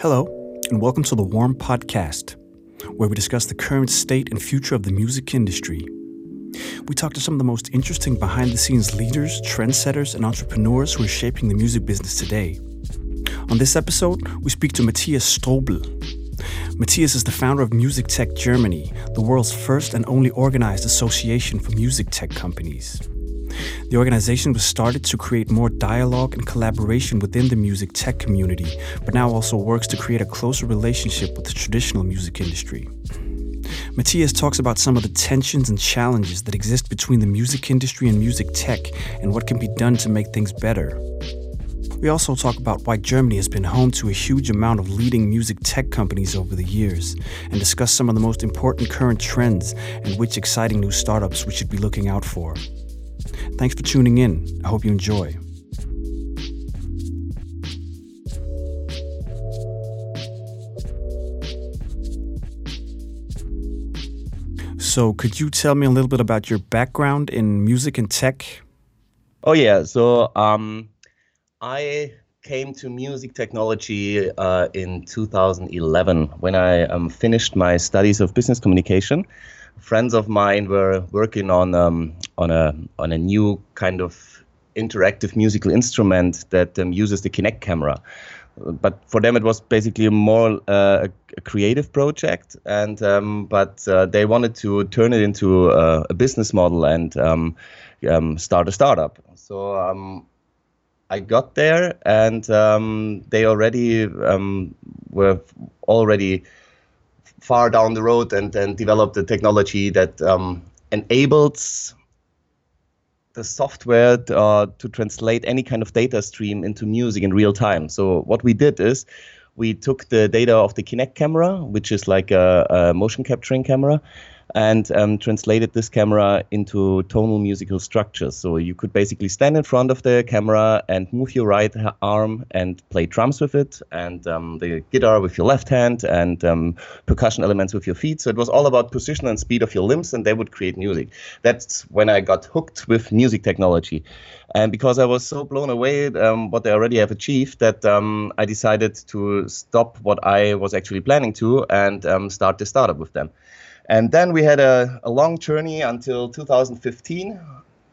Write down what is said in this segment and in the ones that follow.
Hello, and welcome to the Warm Podcast, where we discuss the current state and future of the music industry. We talk to some of the most interesting behind the scenes leaders, trendsetters, and entrepreneurs who are shaping the music business today. On this episode, we speak to Matthias Strobel. Matthias is the founder of Music Tech Germany, the world's first and only organized association for music tech companies. The organization was started to create more dialogue and collaboration within the music tech community, but now also works to create a closer relationship with the traditional music industry. Matthias talks about some of the tensions and challenges that exist between the music industry and music tech and what can be done to make things better. We also talk about why Germany has been home to a huge amount of leading music tech companies over the years, and discuss some of the most important current trends and which exciting new startups we should be looking out for. Thanks for tuning in. I hope you enjoy. So, could you tell me a little bit about your background in music and tech? Oh yeah, so um, I came to music technology uh, in 2011 when I um, finished my studies of business communication. Friends of mine were working on um, on a on a new kind of interactive musical instrument that um, uses the Kinect camera. But for them, it was basically more uh, a creative project, and um, but uh, they wanted to turn it into a, a business model and um, um, start a startup. So um, I got there, and um, they already were already far down the road and, and developed a technology that um, enables the software to, uh, to translate any kind of data stream into music in real time. So what we did is we took the data of the Kinect camera, which is like a, a motion capturing camera, and um, translated this camera into tonal musical structures. So you could basically stand in front of the camera and move your right arm and play drums with it, and um, the guitar with your left hand, and um, percussion elements with your feet. So it was all about position and speed of your limbs, and they would create music. That's when I got hooked with music technology. And because I was so blown away um, what they already have achieved, that um, I decided to stop what I was actually planning to and um, start the startup with them. And then we had a, a long journey until 2015.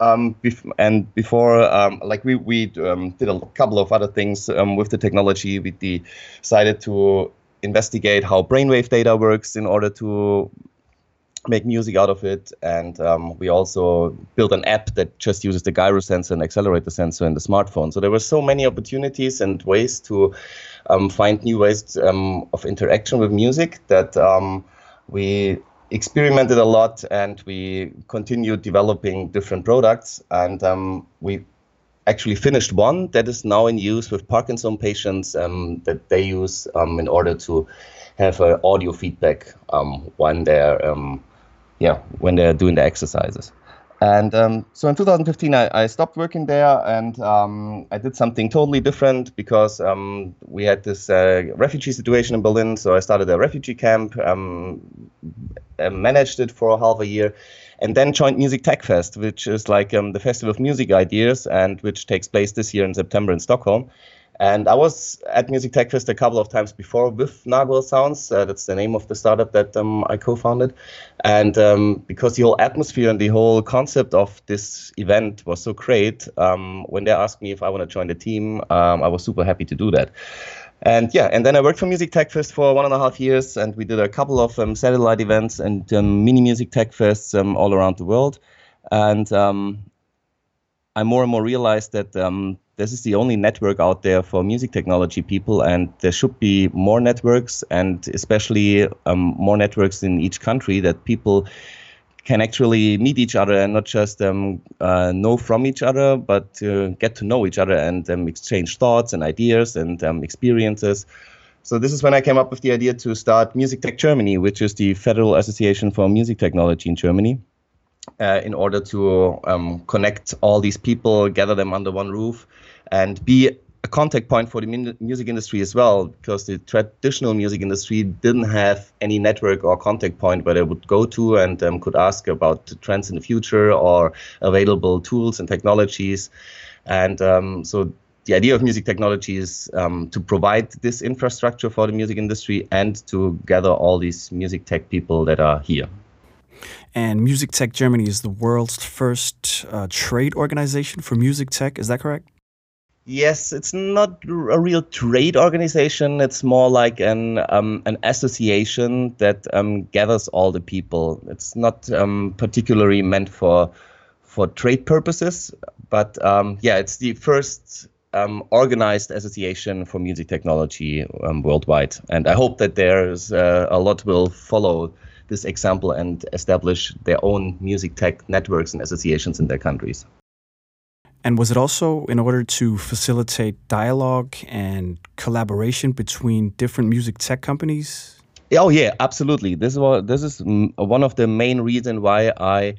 Um, bef- and before, um, like we, we um, did a couple of other things um, with the technology. We decided to investigate how brainwave data works in order to make music out of it. And um, we also built an app that just uses the gyro sensor and accelerator sensor in the smartphone. So there were so many opportunities and ways to um, find new ways of interaction with music that we experimented a lot and we continued developing different products and um, we actually finished one that is now in use with Parkinson patients um, that they use um, in order to have uh, audio feedback um, when they're um, yeah when they're doing the exercises. And um, so in 2015, I, I, stopped working there and um, I did something totally different because um, we had this uh, refugee situation in Berlin. So I started a refugee camp, um, managed it for half a year, and then joined Music Tech Fest, which is like um, the festival of music ideas and which takes place this year in September in Stockholm. And I was at Music Tech Fest a couple of times before with Nagual Sounds. Uh, that's the name of the startup that um, I co-founded. And um, because the whole atmosphere and the whole concept of this event was so great, um, when they asked me if I want to join the team, um, I was super happy to do that. And yeah, and then I worked for Music Tech Fest for one and a half years, and we did a couple of um, satellite events and um, mini Music Tech Fests all around the world. And I more and more realized that um, this is the only network out there for music technology people, and there should be more networks, and especially um, more networks in each country that people can actually meet each other and not just um, uh, know from each other, but uh, get to know each other and um, exchange thoughts and ideas and um, experiences. So this is when I came up with the idea to start Music Tech Germany, which is the Federal Association for Music Technology in Germany uh, in order to um, connect all these people, gather them under one roof, and be a contact point for the music industry as well, because the traditional music industry didn't have any network or contact point where they would go to and um, could ask about trends in the future or available tools and technologies. And um, so the idea of music technology is um, to provide this infrastructure for the music industry and to gather all these music tech people that are here. And Music Tech Germany is the world's first uh, trade organization for music tech. Is that correct? Yes, it's not a real trade organization. It's more like an um, an association that um, gathers all the people. It's not um, particularly meant for for trade purposes, but um, yeah, it's the first um, organized association for music technology um, worldwide. And I hope that there's uh, a lot will follow this example and establish their own music tech networks and associations in their countries. And was it also in order to facilitate dialogue and collaboration between different music tech companies? Oh yeah, absolutely. This is this is one of the main reasons why I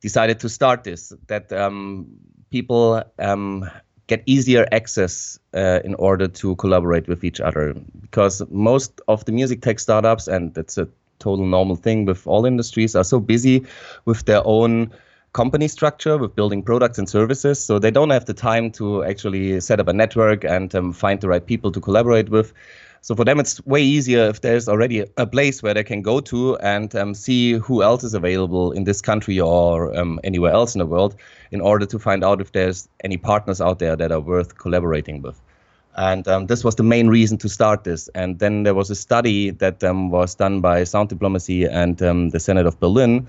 decided to start this. That um, people um, get easier access uh, in order to collaborate with each other, because most of the music tech startups, and that's a total normal thing with all industries, are so busy with their own company structure with building products and services. So they don't have the time to actually set up a network and um, find the right people to collaborate with. So for them, it's way easier if there's already a place where they can go to and um, see who else is available in this country or um, anywhere else in the world in order to find out if there's any partners out there that are worth collaborating with. And um, this was the main reason to start this. And then there was a study that um, was done by Sound Diplomacy and um, the Senate of Berlin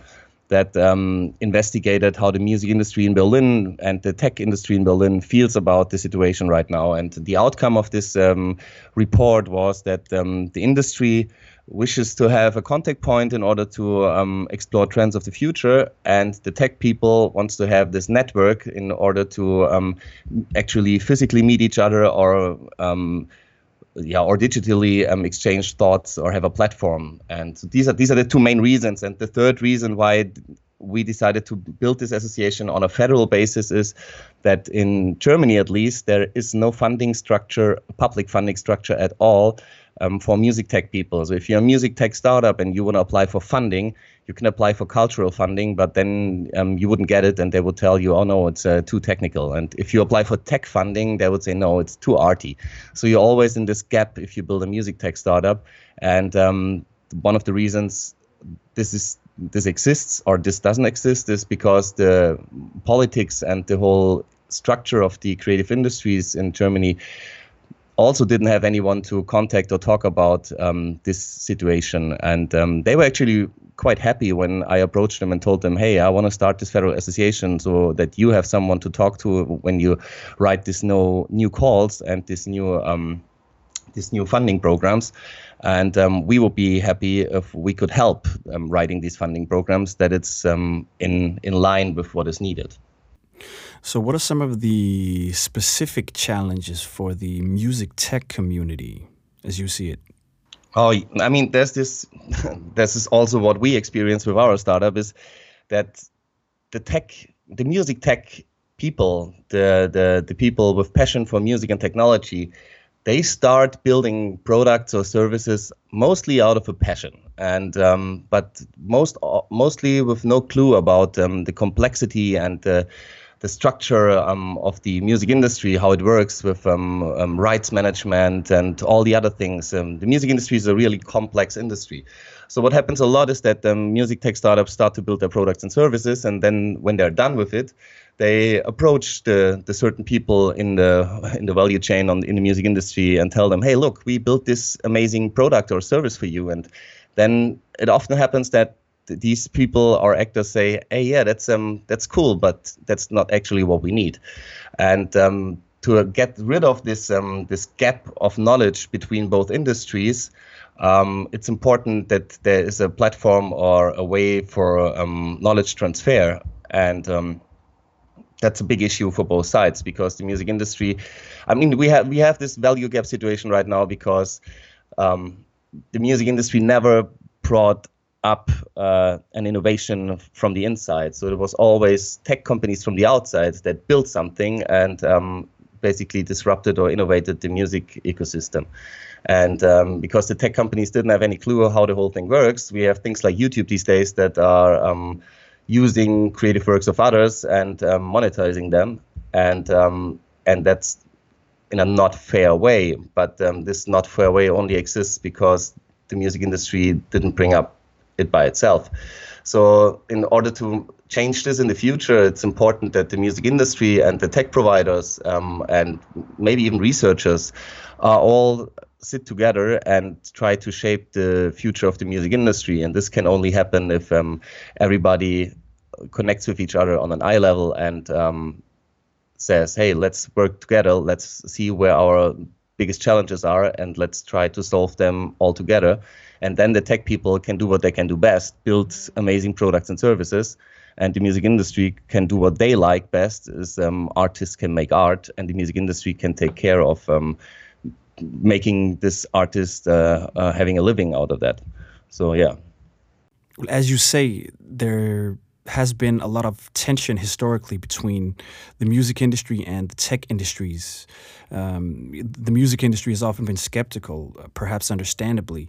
that um, investigated how the music industry in Berlin and the tech industry in Berlin feels about the situation right now. And the outcome of this um, report was that um, the industry wishes to have a contact point in order to um, explore trends of the future, and the tech people wants to have this network in order to um, actually physically meet each other or um, yeah, or digitally um, exchange thoughts or have a platform. And these are these are the two main reasons. And the third reason why we decided to build this association on a federal basis is that in Germany, at least, there is no funding structure, public funding structure at all um, for music tech people. So if you're a music tech startup and you want to apply for funding, you can apply for cultural funding, but then um, you wouldn't get it, and they would tell you, "Oh no, it's uh, too technical." And if you apply for tech funding, they would say, "No, it's too arty." So you're always in this gap if you build a music tech startup. And um, one of the reasons this is this exists or this doesn't exist is because the politics and the whole structure of the creative industries in Germany also didn't have anyone to contact or talk about um, this situation. And um, they were actually quite happy when I approached them and told them, hey, I want to start this federal association so that you have someone to talk to when you write these no new calls and this new um, these new funding programs. And um, we would be happy if we could help um, writing these funding programs that it's um, in in line with what is needed. So, what are some of the specific challenges for the music tech community as you see it? Oh, I mean, there's this. this is also what we experience with our startup is that the tech, the music tech people, the the the people with passion for music and technology, they start building products or services mostly out of a passion and um, but most mostly with no clue about um, the complexity and the the structure um, of the music industry, how it works with um, um, rights management and all the other things. Um, the music industry is a really complex industry. So what happens a lot is that um, music tech startups start to build their products and services, and then when they're done with it, they approach the, the certain people in the in the value chain on in the music industry and tell them, hey, look, we built this amazing product or service for you, and then it often happens that these people or actors say, "Hey, yeah, that's um that's cool, but that's not actually what we need," and um, to get rid of this um, this gap of knowledge between both industries, um, it's important that there is a platform or a way for um, knowledge transfer, and um, that's a big issue for both sides because the music industry, I mean, we have we have this value gap situation right now because um, the music industry never brought up uh, an innovation from the inside. So it was always tech companies from the outside that built something and um, basically disrupted or innovated the music ecosystem. And um, because the tech companies didn't have any clue how the whole thing works, we have things like YouTube these days that are um, using creative works of others and um, monetizing them. And um, and that's in a not fair way. But um, this not fair way only exists because the music industry didn't bring up it by itself. So, in order to change this in the future, it's important that the music industry and the tech providers um, and maybe even researchers are all sit together and try to shape the future of the music industry. And this can only happen if um, everybody connects with each other on an eye level and um, says, hey, let's work together. Let's see where our biggest challenges are and let's try to solve them all together. And then the tech people can do what they can do best build amazing products and services. And the music industry can do what they like best is um, artists can make art and the music industry can take care of um, making this artist uh, uh, having a living out of that. So, yeah. As you say, there has been a lot of tension historically between the music industry and the tech industries. Um, the music industry has often been skeptical, uh, perhaps understandably.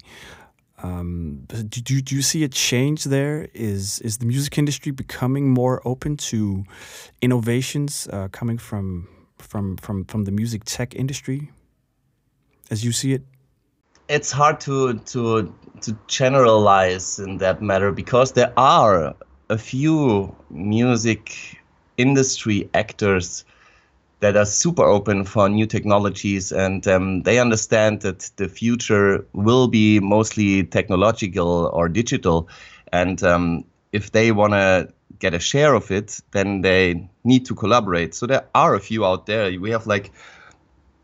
Um, do, do, you see a change there? Is is the music industry becoming more open to innovations uh, coming from from from from the music tech industry, as you see it? It's hard to to to generalize in that matter because there are a few music industry actors that are super open for new technologies and um, they understand that the future will be mostly technological or digital. And um, if they want to get a share of it then they need to collaborate. So there are a few out there. We have like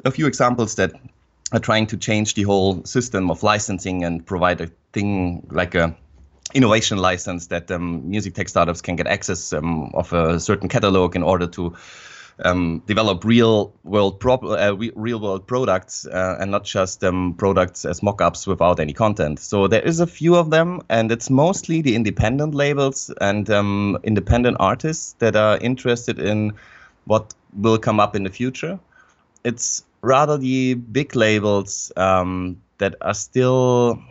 a few examples that are trying to change the whole system of licensing and provide a thing like a innovation license that um, music tech startups can get access um, of a certain catalog in order to um, develop real world pro- uh, real world products uh, and not just um, products as mock-ups without any content. So there is a few of them, and it's mostly the independent labels and um, independent artists that are interested in what will come up in the future. It's rather the big labels um, that are still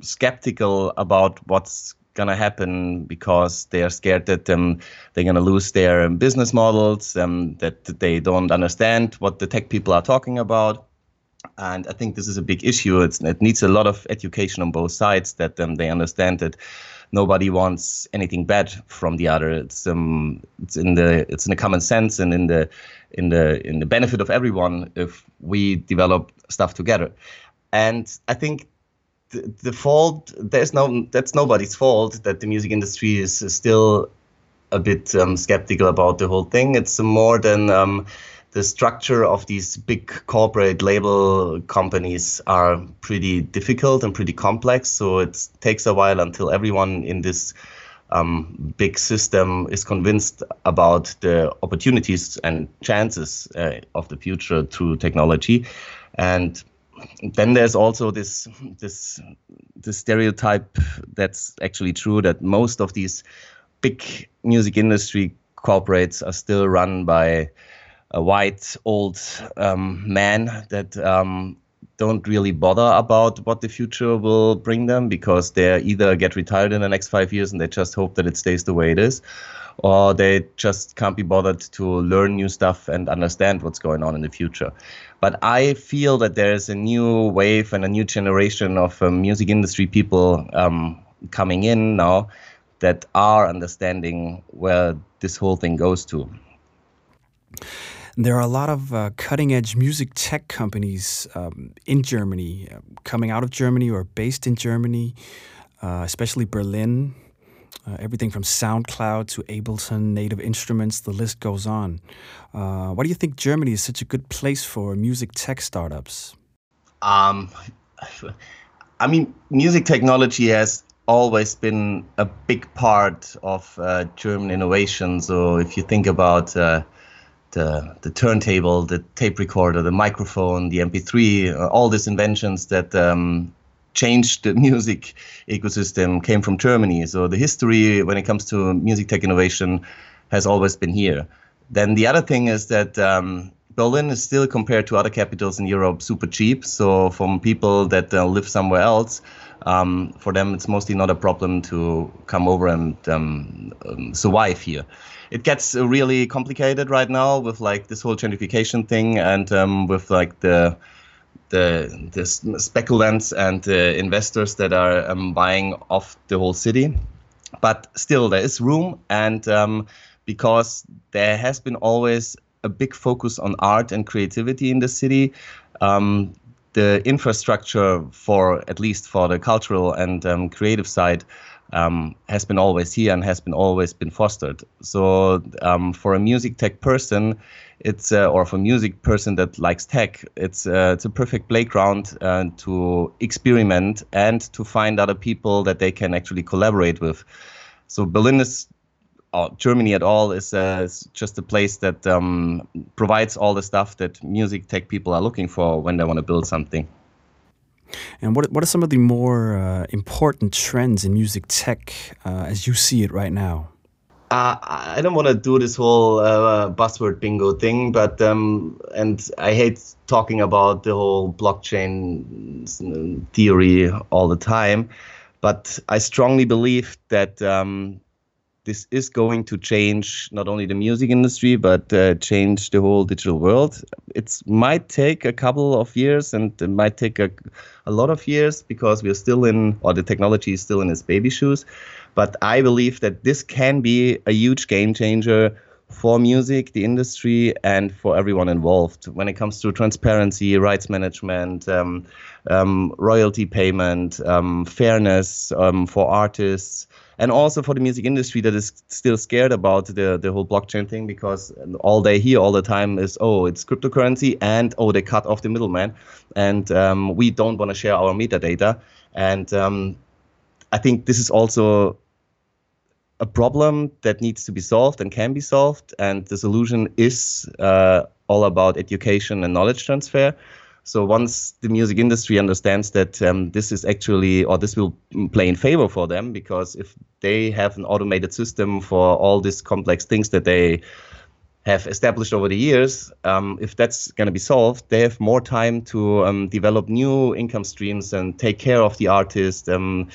skeptical about what's gonna happen because they are scared that um, they're gonna lose their business models, and that they don't understand what the tech people are talking about. And I think this is a big issue. It's, it needs a lot of education on both sides that um, they understand that nobody wants anything bad from the other. It's um, it's in the it's in the common sense and in the in the in the benefit of everyone if we develop stuff together. And I think the, fault there's no that's nobody's fault that the music industry is, still a bit um, skeptical about the whole thing. It's more than um, the structure of these big corporate label companies are pretty difficult and pretty complex. So it takes a while until everyone in this um, big system is convinced about the opportunities and chances uh, of the future through technology. And then there's also this this this stereotype that's actually true that most of these big music industry corporates are still run by a white old um, man that um, don't really bother about what the future will bring them because they either get retired in the next five years and they just hope that it stays the way it is, or they just can't be bothered to learn new stuff and understand what's going on in the future. But I feel that there is a new wave and a new generation of um, music industry people um, coming in now that are understanding where this whole thing goes to. There are a lot of uh, cutting edge music tech companies um, in Germany, uh, coming out of Germany or based in Germany, uh, especially Berlin. Uh, everything from SoundCloud to Ableton, Native Instruments, the list goes on. Uh, why do you think Germany is such a good place for music tech startups? Um, I mean, music technology has always been a big part of uh, German innovation. So if you think about uh, the the turntable, the tape recorder, the microphone, the MP3, uh, all these inventions that um, changed the music ecosystem came from Germany. So the history when it comes to music tech innovation has always been here. Then the other thing is that um, Berlin is still compared to other capitals in Europe super cheap. So from people that uh, live somewhere else, um, for them it's mostly not a problem to come over and um, um, survive here. It gets really complicated right now with like this whole gentrification thing and um, with like the the, the speculants and the investors that are um, buying off the whole city. But still, there is room, and um, because there has been always a big focus on art and creativity in the city. Um, the infrastructure for at least for the cultural and um, creative side um, has been always here and has been always been fostered. So um, for a music tech person, it's uh, or for a music person that likes tech, it's uh, it's a perfect playground uh, to experiment and to find other people that they can actually collaborate with. So Berlin is Germany at all is, uh, is, just a place that um, provides all the stuff that music tech people are looking for when they want to build something. And what what are some of the more uh, important trends in music tech uh, as you see it right now? Uh, I don't want to do this whole uh, buzzword bingo thing, but um, and I hate talking about the whole blockchain theory all the time. But I strongly believe that um, this is going to change not only the music industry but uh, change the whole digital world. It might take a couple of years and it might take a, a lot of years because we're still in, or the technology is still in its baby shoes. But I believe that this can be a huge game changer for music, the industry, and for everyone involved when it comes to transparency, rights management, um, um, royalty payment, um, fairness um, for artists and also for the music industry that is still scared about the the whole blockchain thing because all they hear all the time is oh it's cryptocurrency and oh they cut off the middleman. And um, we don't want to share our metadata. And um, I think this is also a problem that needs to be solved and can be solved. And the solution is uh, all about education and knowledge transfer so once the music industry understands that um, this is actually, or this will play in favor for them, because if they have an automated system for all these complex things that they have established over the years, um, if that's going to be solved, they have more time to um, develop new income streams and take care of the artist, um,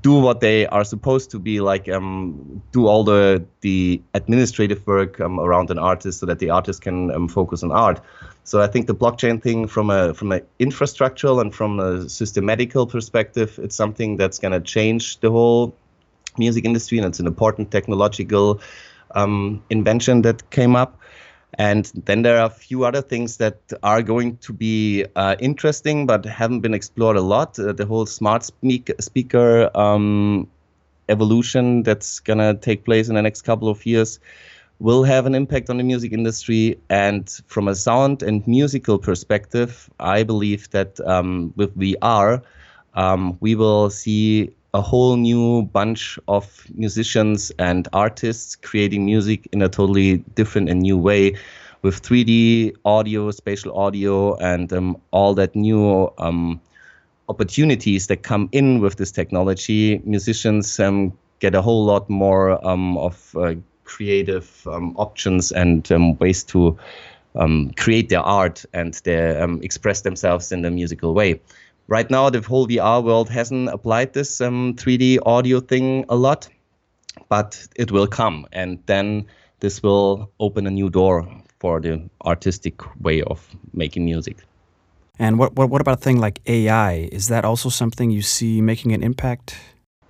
do what they are supposed to be like, um, do all the the administrative work um, around an artist so that the artist can focus on art. So I think the blockchain thing, from a from an infrastructural and from a systematical perspective, it's something that's going to change the whole music industry, and it's an important technological um, invention that came up. And then there are a few other things that are going to be uh, interesting but haven't been explored a lot. Uh, the whole smart speak- speaker um, evolution that's going to take place in the next couple of years will have an impact on the music industry. And from a sound and musical perspective, I believe that um, with VR, um, we will see a whole new bunch of musicians and artists creating music in a totally different and new way with 3D audio, spatial audio, and um, all that new um, opportunities that come in with this technology. Musicians um, get a whole lot more um, of uh, creative um, options and um, ways to um, create their art and their, um, express themselves in a musical way. Right now, the whole VR world hasn't applied this 3D um, audio thing a lot, but it will come, and then this will open a new door for the artistic way of making music. And what, what, what about a thing like AI? Is that also something you see making an impact?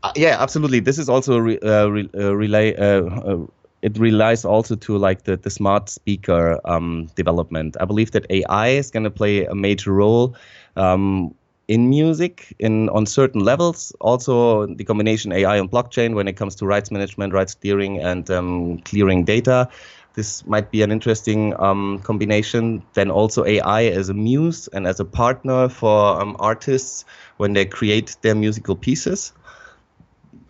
Uh, yeah, absolutely. This is also re, uh, re, uh, relay, uh, uh it relies also to like the, the smart speaker um, development. I believe that AI is going to play a major role um, in music in on certain levels. Also, the combination AI and blockchain when it comes to rights management, rights steering, and um, clearing data. This might be an interesting um, combination. Then also AI as a muse and as a partner for um, artists when they create their musical pieces.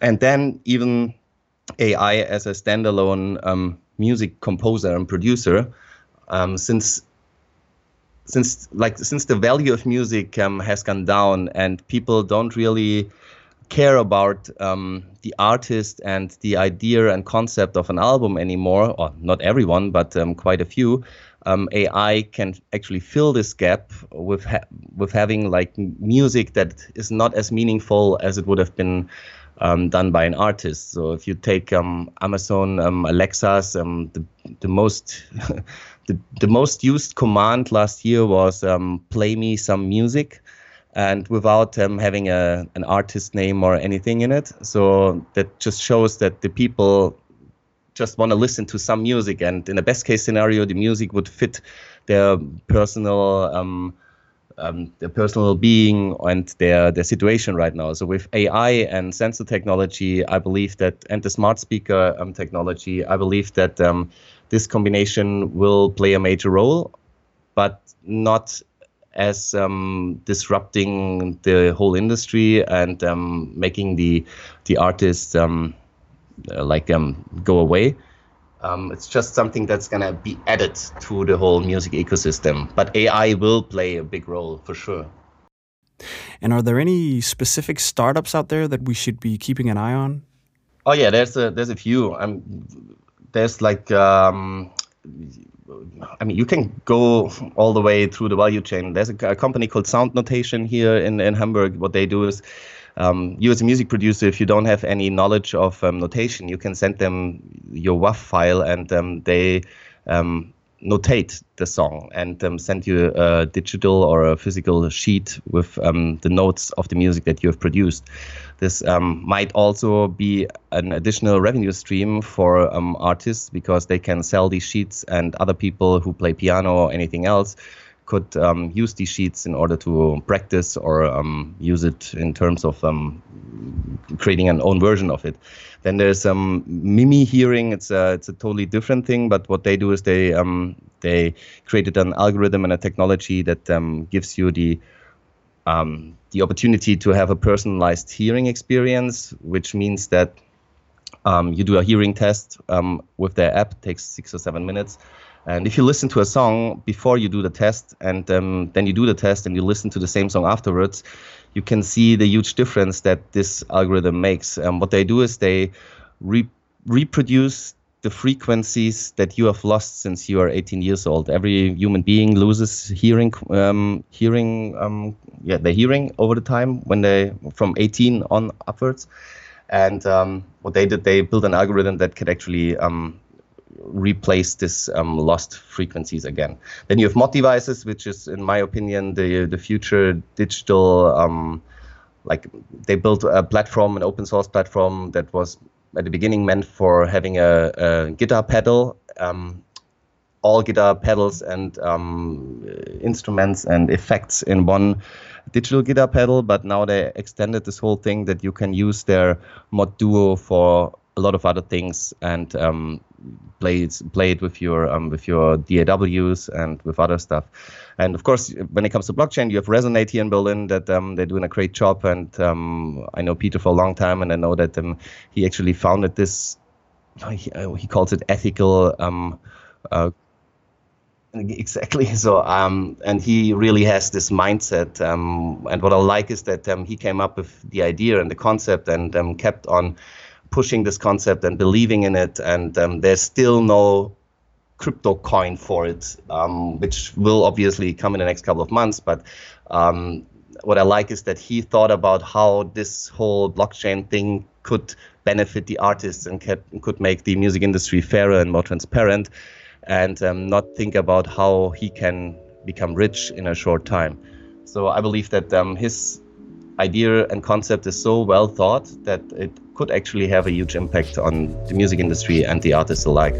And then even AI as a standalone um, music composer and producer, um, since since like since the value of music um, has gone down and people don't really care about um, the artist and the idea and concept of an album anymore, or not everyone, but um, quite a few. Um, AI can actually fill this gap with ha- with having like music that is not as meaningful as it would have been um, done by an artist. So if you take um, Amazon um, Alexa's, um, the the most the, the most used command last year was um, play me some music, and without um, having a an artist name or anything in it. So that just shows that the people just want to listen to some music, and in the best case scenario, the music would fit their personal um, um, their personal being and their their situation right now. So with AI and sensor technology, I believe that and the smart speaker um, technology, I believe that um, this combination will play a major role, but not as um, disrupting the whole industry and um, making the the artists um, like um, go away. Um, it's just something that's gonna be added to the whole music ecosystem. But AI will play a big role for sure. And are there any specific startups out there that we should be keeping an eye on? Oh yeah, there's a there's a few. Um, there's like um, I mean, you can go all the way through the value chain. There's a, a company called Sound Notation here in, in Hamburg. What they do is, um, you as a music producer, if you don't have any knowledge of um, notation, you can send them your WAV file and um, they um, notate the song and um, send you a digital or a physical sheet with um, the notes of the music that you have produced. This might also be an additional revenue stream for artists because they can sell these sheets and other people who play piano or anything else could um, use these sheets in order to practice or um, use it in terms of um, creating an own version of it. Then there's um, Mimi Hearing. It's a it's a totally different thing, but what they do is they um, they created an algorithm and a technology that um, gives you the um, the opportunity to have a personalized hearing experience, which means that you do a hearing test with their app. It takes six or seven minutes. And if you listen to a song before you do the test, and um, then you do the test and you listen to the same song afterwards, you can see the huge difference that this algorithm makes. And what they do is they re- reproduce the frequencies that you have lost since you are 18 years old. Every human being loses hearing, um, hearing, um, yeah, the hearing over the time when they from 18 on upwards. And um, what they did, they built an algorithm that could actually um, replace this um, lost frequencies again. Then you have mod devices, which is, in my opinion, the the future digital. Um, like they built a platform, an open source platform that was at the beginning meant for having a, a guitar pedal, um, all guitar pedals and um, instruments and effects in one digital guitar pedal. But now they extended this whole thing that you can use their mod duo for a lot of other things and um, play play it with your um, with your DAWs and with other stuff. And of course, when it comes to blockchain, you have Resonate here in Berlin that um, they're doing a great job. And um, I know Peter for a long time, and I know that um, he actually founded this. He, uh, he calls it ethical. Um, uh, exactly. So, um, and he really has this mindset. Um, and what I like is that um, he came up with the idea and the concept and kept on pushing this concept and believing in it. And um, there's still no crypto coin for it, um, which will obviously come in the next couple of months. But um, what I like is that he thought about how this whole blockchain thing could benefit the artists and could, could make the music industry fairer and more transparent, and um, not think about how he can become rich in a short time. So I believe that um, his idea and concept is so well thought that it could actually have a huge impact on the music industry and the artists alike.